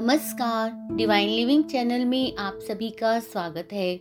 नमस्कार। Divine living channel में आप सभी का स्वागत है।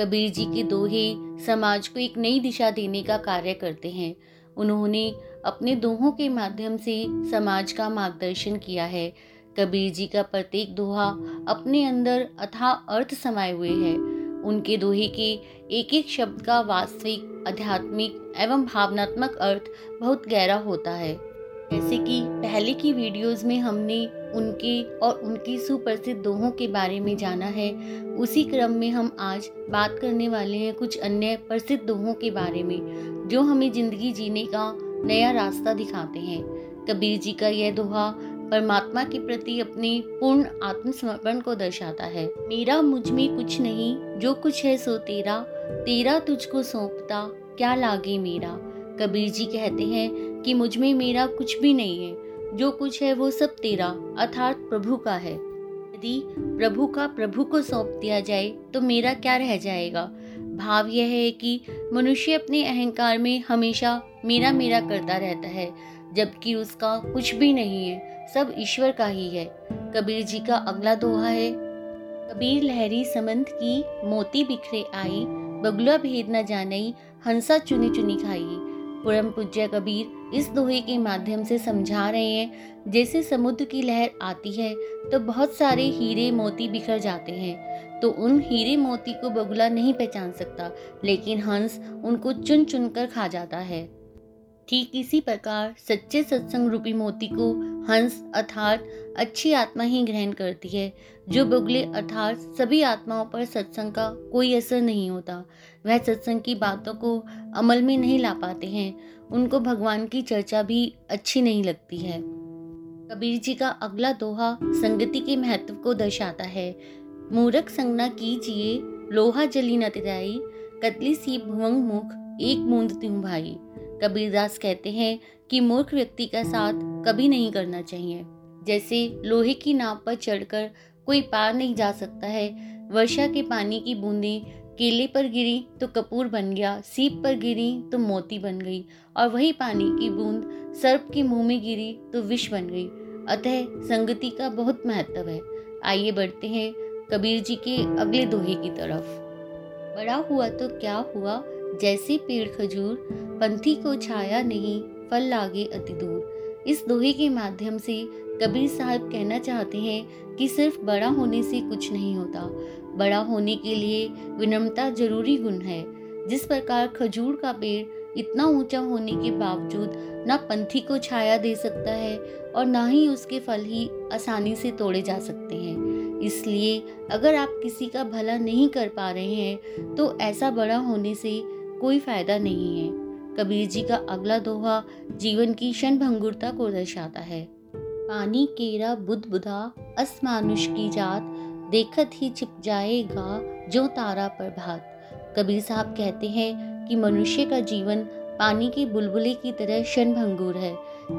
कबीर जी के दोहे समाज को एक नई दिशा देने का कार्य करते हैं। उन्होंने अपने दोहों के माध्यम से समाज का मार्गदर्शन किया है। कबीर जी का प्रत्येक दोहा अपने अंदर अथा अर्थ समाये हुए है। उनके दोहे के एक एक शब्द का वास्तविक, आध्यात्मिक एवं भावनात्मक अर्थ बहुत गहरा होता है। जैसे कि पहले की वीडियोस में हमने उनके और उनकी सुप्रसिद्ध दोहों के बारे में जाना है। उसी क्रम में हम आज बात करने वाले हैं कुछ अन्य प्रसिद्ध दोहों के बारे में, जो हमें ज़िंदगी जीने का नया रास्ता दिखाते हैं। कबीर जी का यह दोहा परमात्मा के प्रति अपने पूर्ण आत्मसमर्पण को दर्शाता है। मेरा मुझमें कुछ नहीं, जो कुछ है सो तेरा तेरा तुझको सौंपता, क्या लागे मेरा? कबीर जी कहते हैं कि मुझमें मेरा कुछ भी नहीं है जो कुछ है वो सब तेरा, अर्थात प्रभु का है। यदि प्रभु का प्रभु को सौंप दिया जाए तो मेरा क्या रह जाएगा? भाव यह है कि मनुष्य अपने अहंकार में हमेशा मेरा मेरा करता रहता है, जबकि उसका कुछ भी नहीं है, सब ईश्वर का ही है। कबीर जी का अगला दोहा है, कबीर लहरी समंत की मोती बिखरे आई, बगुला भेद न जानई, हंसा चुनी चुनी खाई। परम पूज्य कबीर इस दोहे के माध्यम से समझा रहे हैं। जैसे समुद्र की लहर आती है तो बहुत सारे हीरे मोती बिखर जाते हैं। तो उन हीरे मोती को बगुला नहीं पहचान सकता, लेकिन हंस उनको चुन चुन कर खा जाता है। ठीक इसी प्रकार सच्चे सत्संग रूपी मोती को हंस अर्थात अच्छी आत्मा ही ग्रहण करती है। जो बुगले अर्थात सभी आत्माओं पर सत्संग का कोई असर नहीं होता। वह सत्संग की बातों को अमल में नहीं ला पाते हैं। उनको भगवान की चर्चा भी अच्छी नहीं लगती है। कबीर जी का अगला दोहा संगति के महत्व को दर्शाता है। मूरख संगना कीजिए, लोहा जली न तिराई, कतली सी भुवंग मुख, एक बूंद त्यों भाई। कबीरदास कहते हैं कि मूर्ख व्यक्ति का साथ कभी नहीं करना चाहिए। जैसे लोहे की नाव पर चढ़कर कोई पार नहीं जा सकता है। वर्षा के पानी की बूंदें केले पर गिरी तो कपूर बन गया, सीप पर गिरी तो मोती बन गई और वही पानी की बूंद सर्प के मुँह में गिरी तो विष बन गई। अतः संगति का बहुत महत्व है। आइए बढ़ते हैं कबीर जी के अगले दोहे की तरफ़। बड़ा हुआ तो क्या हुआ? जैसे पेड़ खजूर, पंथी को छाया नहीं, फल लागे अति दूर। इस दोहे के माध्यम से कबीर साहब कहना चाहते हैं कि सिर्फ़ बड़ा होने से कुछ नहीं होता। बड़ा होने के लिए विनम्रता ज़रूरी गुण है। जिस प्रकार खजूर का पेड़ इतना ऊँचा होने के बावजूद ना पंथी को छाया दे सकता है और ना ही उसके फल ही आसानी से तोड़े जा सकते हैं। इसलिए अगर आप किसी का भला नहीं कर पा रहे हैं तो ऐसा बड़ा होने से कोई फ़ायदा नहीं है। कबीर जी का अगला दोहा जीवन की क्षण भंगुरता को दर्शाता है। पानी केरा बुद्ध बुधा असमानुष की जात, देखत ही छिप जाएगा जो तारा पर भात। कबीर साहब कहते हैं कि मनुष्य का जीवन पानी के बुलबुले की तरह क्षण भंगुर है।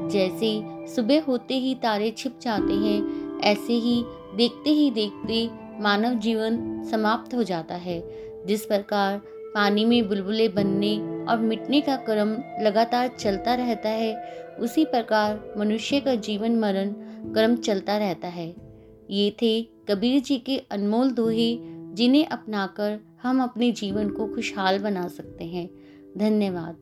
जैसे सुबह होते ही तारे छिप जाते हैं, ऐसे ही देखते ही देखते मानव जीवन समाप्त हो जाता है। जिस प्रकार पानी में बुलबुले बनने और मिटने का क्रम लगातार चलता रहता है, उसी प्रकार मनुष्य का जीवन मरण क्रम चलता रहता है। ये थे कबीर जी के अनमोल दोहे, जिन्हें अपनाकर हम अपने जीवन को खुशहाल बना सकते हैं। धन्यवाद।